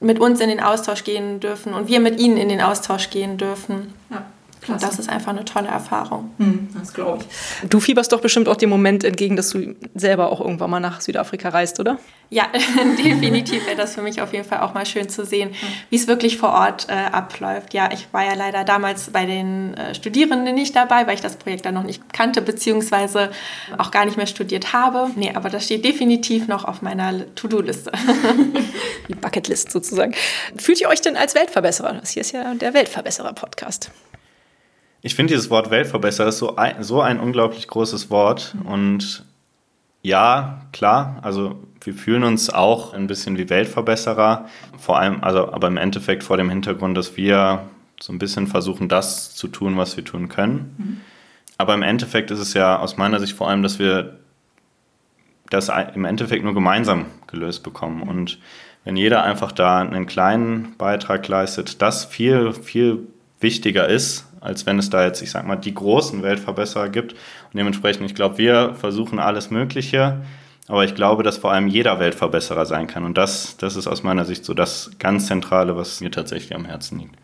mit uns in den Austausch gehen dürfen und wir mit ihnen in den Austausch gehen dürfen. Ja. Klasse. Und das ist einfach eine tolle Erfahrung. Mhm, das glaube ich. Du fieberst doch bestimmt auch dem Moment entgegen, dass du selber auch irgendwann mal nach Südafrika reist, oder? Ja, definitiv wäre das für mich auf jeden Fall auch mal schön zu sehen, mhm. wie es wirklich vor Ort äh, abläuft. Ja, ich war ja leider damals bei den äh, Studierenden nicht dabei, weil ich das Projekt dann noch nicht kannte, beziehungsweise auch gar nicht mehr studiert habe. Nee, aber das steht definitiv noch auf meiner To-Do-Liste. Die Bucketlist sozusagen. Fühlt ihr euch denn als Weltverbesserer? Das hier ist ja der Weltverbesserer-Podcast. Ich finde dieses Wort Weltverbesserer ist so ein, so ein unglaublich großes Wort. Und ja, klar, also wir fühlen uns auch ein bisschen wie Weltverbesserer. Vor allem, also aber im Endeffekt vor dem Hintergrund, dass wir so ein bisschen versuchen, das zu tun, was wir tun können. Mhm. Aber im Endeffekt ist es ja aus meiner Sicht vor allem, dass wir das im Endeffekt nur gemeinsam gelöst bekommen. Und wenn jeder einfach da einen kleinen Beitrag leistet, das viel, viel wichtiger ist, als wenn es da jetzt, ich sag mal, die großen Weltverbesserer gibt. Und dementsprechend, ich glaube, wir versuchen alles Mögliche, aber ich glaube, dass vor allem jeder Weltverbesserer sein kann. Und das, das ist aus meiner Sicht so das ganz Zentrale, was mir tatsächlich am Herzen liegt.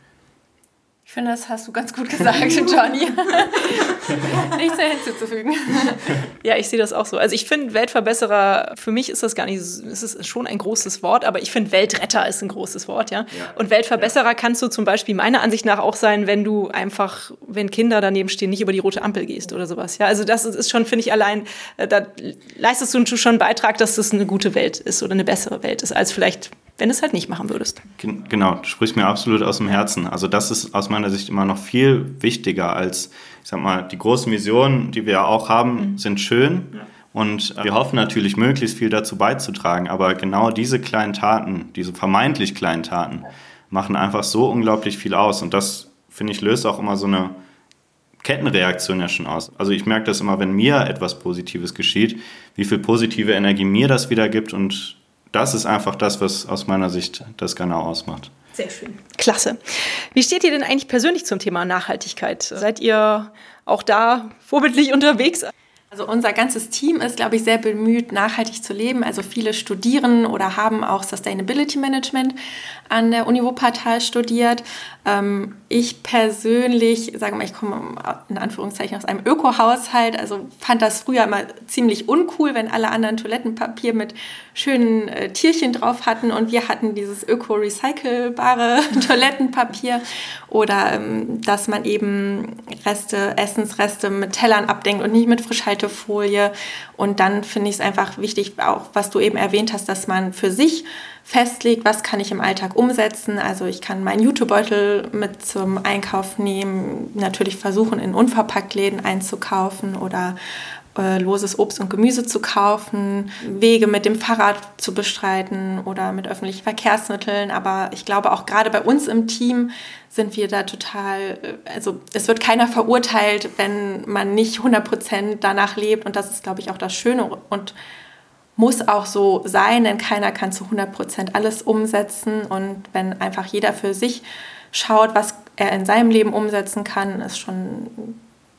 Ich finde, das hast du ganz gut gesagt, Johnny. Nichts mehr hinzuzufügen. Ja, ich sehe das auch so. Also ich finde Weltverbesserer, für mich ist das gar nicht, es ist schon ein großes Wort, aber ich finde Weltretter ist ein großes Wort, ja. ja. Und Weltverbesserer ja. kannst du zum Beispiel meiner Ansicht nach auch sein, wenn du einfach, wenn Kinder daneben stehen, nicht über die rote Ampel gehst oder sowas. Ja, also das ist schon, finde ich, allein, äh, da leistest du schon einen Beitrag, dass das eine gute Welt ist oder eine bessere Welt ist, als vielleicht wenn du es halt nicht machen würdest. Genau, du sprichst mir absolut aus dem Herzen. Also das ist aus meiner Sicht immer noch viel wichtiger als, ich sag mal, die großen Visionen, die wir ja auch haben, mhm. sind schön. Ja. Und wir hoffen natürlich, möglichst viel dazu beizutragen. Aber genau diese kleinen Taten, diese vermeintlich kleinen Taten, machen einfach so unglaublich viel aus. Und das, finde ich, löst auch immer so eine Kettenreaktion ja schon aus. Also ich merke das immer, wenn mir etwas Positives geschieht, wie viel positive Energie mir das wieder gibt und das ist einfach das, was aus meiner Sicht das genau ausmacht. Sehr schön. Klasse. Wie steht ihr denn eigentlich persönlich zum Thema Nachhaltigkeit? Seid ihr auch da vorbildlich unterwegs? Also unser ganzes Team ist, glaube ich, sehr bemüht, nachhaltig zu leben. Also viele studieren oder haben auch Sustainability Management an der Uni Wuppertal studiert. Ähm, ich persönlich, sage mal, ich komme in Anführungszeichen aus einem Öko-Haushalt, also fand das früher immer ziemlich uncool, wenn alle anderen Toilettenpapier mit schönen äh, Tierchen drauf hatten und wir hatten dieses öko-recycelbare Toilettenpapier oder ähm, dass man eben Reste, Essensreste mit Tellern abdenkt und nicht mit Frischhaltefolie. Und dann finde ich es einfach wichtig, auch was du eben erwähnt hast, dass man für sich festlegt, was kann ich im Alltag umsetzen. Also ich kann meinen Jutebeutel mit zum Einkauf nehmen, natürlich versuchen, in Unverpacktläden einzukaufen oder äh, loses Obst und Gemüse zu kaufen, Wege mit dem Fahrrad zu bestreiten oder mit öffentlichen Verkehrsmitteln. Aber ich glaube, auch gerade bei uns im Team sind wir da total, äh, also es wird keiner verurteilt, wenn man nicht 100 Prozent danach lebt. Und das ist, glaube ich, auch das Schöne und muss auch so sein, denn keiner kann zu 100 Prozent alles umsetzen. Und wenn einfach jeder für sich schaut, was er in seinem Leben umsetzen kann, ist schon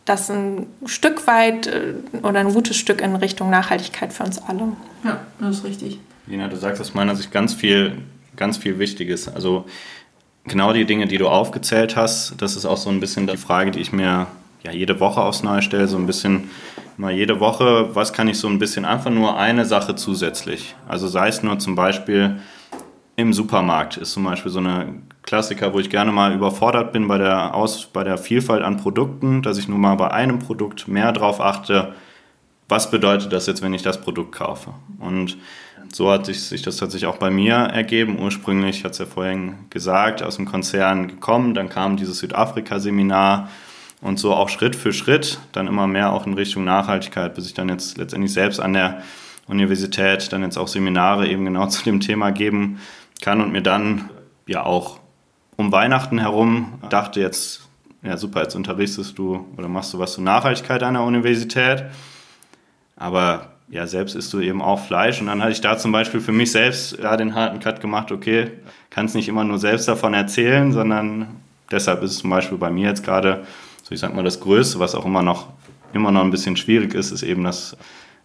das ein Stück weit äh, oder ein gutes Stück in Richtung Nachhaltigkeit für uns alle. Ja, das ist richtig. Lina, du sagst aus meiner Sicht ganz viel, ganz viel Wichtiges. Also genau die Dinge, die du aufgezählt hast, das ist auch so ein bisschen die Frage, die ich mir ja jede Woche aufs Neue stelle, so ein bisschen mal jede Woche, was kann ich so ein bisschen einfach nur eine Sache zusätzlich. Also sei es nur zum Beispiel im Supermarkt ist zum Beispiel so eine Klassiker, wo ich gerne mal überfordert bin bei der, Aus, bei der Vielfalt an Produkten, dass ich nur mal bei einem Produkt mehr drauf achte, was bedeutet das jetzt, wenn ich das Produkt kaufe. Und so hat sich, sich das tatsächlich auch bei mir ergeben. Ursprünglich, hat es ja vorhin gesagt, aus dem Konzern gekommen, dann kam dieses Südafrika-Seminar und so auch Schritt für Schritt, dann immer mehr auch in Richtung Nachhaltigkeit, bis ich dann jetzt letztendlich selbst an der Universität dann jetzt auch Seminare eben genau zu dem Thema geben kann und mir dann ja auch um Weihnachten herum dachte jetzt, ja super, jetzt unterrichtest du oder machst du was zur Nachhaltigkeit an der Universität, aber ja, selbst isst du eben auch Fleisch. Und dann hatte ich da zum Beispiel für mich selbst ja, den harten Cut gemacht, okay, kannst nicht immer nur selbst davon erzählen, sondern deshalb ist es zum Beispiel bei mir jetzt gerade, so ich sag mal, das Größte, was auch immer noch, immer noch ein bisschen schwierig ist, ist eben das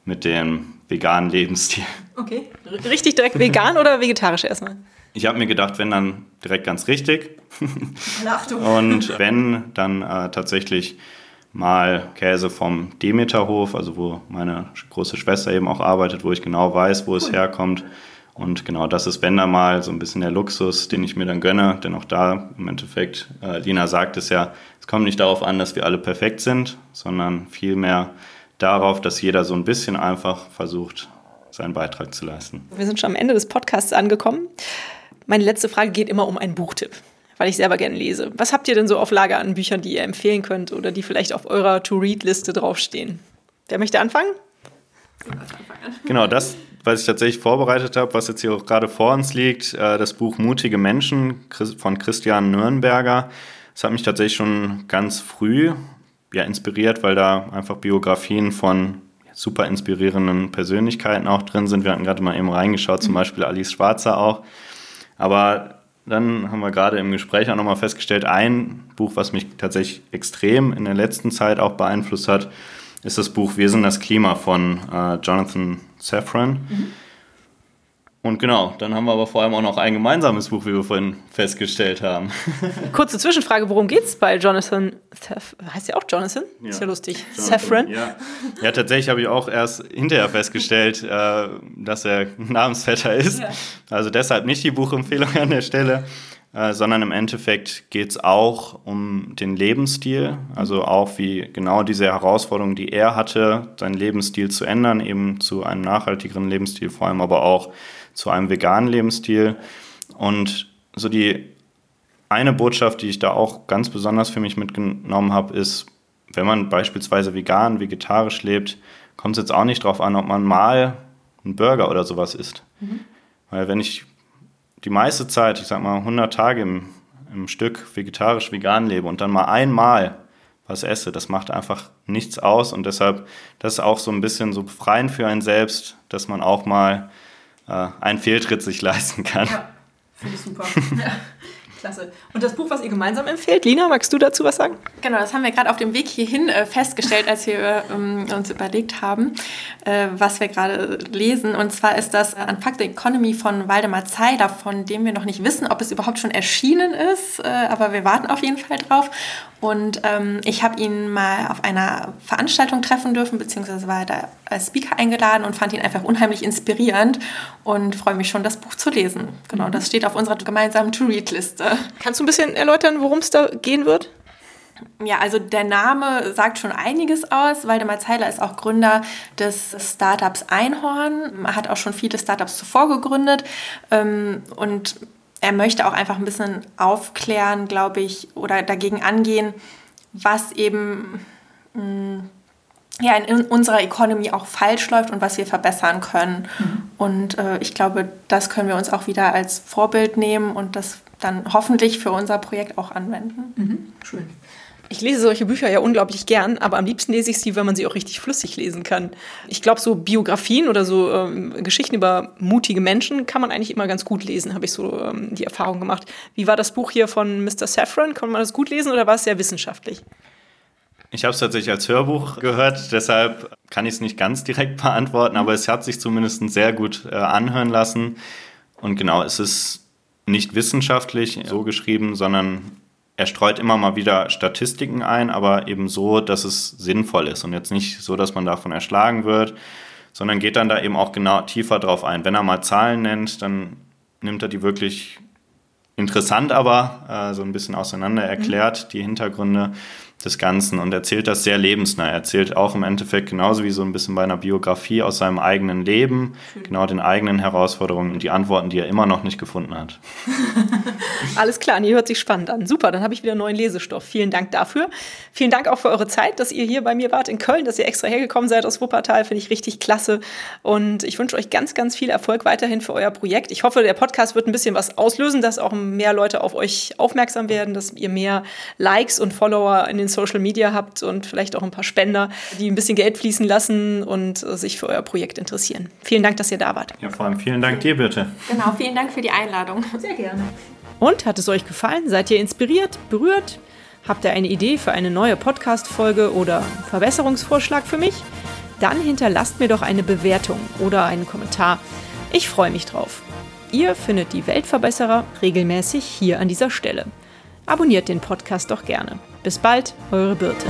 mit dem veganen Lebensstil. Okay. Richtig direkt vegan oder vegetarisch erstmal? Ich habe mir gedacht, wenn dann direkt ganz richtig. Und wenn, dann äh, tatsächlich mal Käse vom Demeterhof, also wo meine große Schwester eben auch arbeitet, wo ich genau weiß, wo cool. es herkommt. Und genau das ist, wenn da mal so ein bisschen der Luxus, den ich mir dann gönne. Denn auch da im Endeffekt, äh, Lina sagt es ja, es kommt nicht darauf an, dass wir alle perfekt sind, sondern vielmehr darauf, dass jeder so ein bisschen einfach versucht, seinen Beitrag zu leisten. Wir sind schon am Ende des Podcasts angekommen. Meine letzte Frage geht immer um einen Buchtipp, weil ich selber gerne lese. Was habt ihr denn so auf Lager an Büchern, die ihr empfehlen könnt oder die vielleicht auf eurer To-Read-Liste draufstehen? Wer möchte anfangen? Genau, das, was ich tatsächlich vorbereitet habe, was jetzt hier auch gerade vor uns liegt, äh, das Buch Mutige Menschen von Christian Nürnberger. Das hat mich tatsächlich schon ganz früh ja, inspiriert, weil da einfach Biografien von super inspirierenden Persönlichkeiten auch drin sind. Wir hatten gerade mal eben reingeschaut, zum mhm. Beispiel Alice Schwarzer auch. Aber dann haben wir gerade im Gespräch auch nochmal festgestellt, ein Buch, was mich tatsächlich extrem in der letzten Zeit auch beeinflusst hat, ist das Buch Wir sind das Klima von äh, Jonathan Safran. Mhm. Und genau, dann haben wir aber vor allem auch noch ein gemeinsames Buch, wie wir vorhin festgestellt haben. Kurze Zwischenfrage, worum geht es bei Jonathan? Thef heißt ja auch Jonathan? Ja. Ist ja lustig. Saffron? Ja. ja, tatsächlich habe ich auch erst hinterher festgestellt, äh, dass er Namensvetter ist. Ja. Also deshalb nicht die Buchempfehlung an der Stelle, äh, sondern im Endeffekt geht es auch um den Lebensstil. Also auch wie genau diese Herausforderung, die er hatte, seinen Lebensstil zu ändern, eben zu einem nachhaltigeren Lebensstil, vor allem aber auch zu einem veganen Lebensstil. Und so die eine Botschaft, die ich da auch ganz besonders für mich mitgenommen habe, ist, wenn man beispielsweise vegan, vegetarisch lebt, kommt es jetzt auch nicht darauf an, ob man mal einen Burger oder sowas isst. Mhm. Weil wenn ich die meiste Zeit, ich sag mal 100 Tage im, im Stück vegetarisch, vegan lebe und dann mal einmal was esse, das macht einfach nichts aus und deshalb, das ist auch so ein bisschen so befreiend für einen selbst, dass man auch mal äh, einen Fehltritt sich leisten kann. Ja, finde ich super. Klasse. Und das Buch, was ihr gemeinsam empfehlt, Lina, magst du dazu was sagen? Genau, das haben wir gerade auf dem Weg hierhin äh, festgestellt, als wir ähm, uns überlegt haben, äh, was wir gerade lesen. Und zwar ist das Unfuck the Economy von Waldemar Zeiler, von dem wir noch nicht wissen, ob es überhaupt schon erschienen ist, äh, aber wir warten auf jeden Fall drauf. Und ähm, ich habe ihn mal auf einer Veranstaltung treffen dürfen, beziehungsweise war er da als Speaker eingeladen und fand ihn einfach unheimlich inspirierend und freue mich schon, das Buch zu lesen. Genau, das steht auf unserer gemeinsamen To-Read-Liste. Kannst du ein bisschen erläutern, worum es da gehen wird? Ja, also der Name sagt schon einiges aus. Waldemar Zeiler ist auch Gründer des Startups Einhorn, hat auch schon viele Startups zuvor gegründet ähm, und er möchte auch einfach ein bisschen aufklären, glaube ich, oder dagegen angehen, was eben mh, mm, ja, in unserer Economy auch falsch läuft und was wir verbessern können. Mhm. Und äh, ich glaube, das können wir uns auch wieder als Vorbild nehmen und das dann hoffentlich für unser Projekt auch anwenden. Mhm. Schön. Ich lese solche Bücher ja unglaublich gern, aber am liebsten lese ich sie, wenn man sie auch richtig flüssig lesen kann. Ich glaube, so Biografien oder so ähm, Geschichten über mutige Menschen kann man eigentlich immer ganz gut lesen, habe ich so ähm, die Erfahrung gemacht. Wie war das Buch hier von Mr. Saffron? Kann man das gut lesen oder war es sehr wissenschaftlich? Ich habe es tatsächlich als Hörbuch gehört, deshalb kann ich es nicht ganz direkt beantworten, aber es hat sich zumindest sehr gut äh, anhören lassen. Und genau, es ist nicht wissenschaftlich so geschrieben, sondern er streut immer mal wieder Statistiken ein, aber eben so, dass es sinnvoll ist und jetzt nicht so, dass man davon erschlagen wird, sondern geht dann da eben auch genau tiefer drauf ein. Wenn er mal Zahlen nennt, dann nimmt er die wirklich interessant, aber äh, so ein bisschen auseinander erklärt, mhm. die Hintergründe des Ganzen und erzählt das sehr lebensnah. Er erzählt auch im Endeffekt genauso wie so ein bisschen bei einer Biografie aus seinem eigenen Leben, Schön. genau den eigenen Herausforderungen und die Antworten, die er immer noch nicht gefunden hat. Alles klar, nee, hört sich spannend an. Super, dann habe ich wieder neuen Lesestoff. Vielen Dank dafür. Vielen Dank auch für eure Zeit, dass ihr hier bei mir wart in Köln, dass ihr extra hergekommen seid aus Wuppertal, finde ich richtig klasse. Und ich wünsche euch ganz, ganz viel Erfolg weiterhin für euer Projekt. Ich hoffe, der Podcast wird ein bisschen was auslösen, dass auch mehr Leute auf euch aufmerksam werden, dass ihr mehr Likes und Follower in den Social Media habt und vielleicht auch ein paar Spender, die ein bisschen Geld fließen lassen und sich für euer Projekt interessieren. Vielen Dank, dass ihr da wart. Ja, vor allem vielen Dank dir bitte. Genau, vielen Dank für die Einladung. Sehr gerne. Und hat es euch gefallen? Seid ihr inspiriert, berührt? Habt ihr eine Idee für eine neue Podcast-Folge oder Verbesserungsvorschlag für mich? Dann hinterlasst mir doch eine Bewertung oder einen Kommentar. Ich freue mich drauf. Ihr findet die Weltverbesserer regelmäßig hier an dieser Stelle. Abonniert den Podcast doch gerne. Bis bald, eure Birte.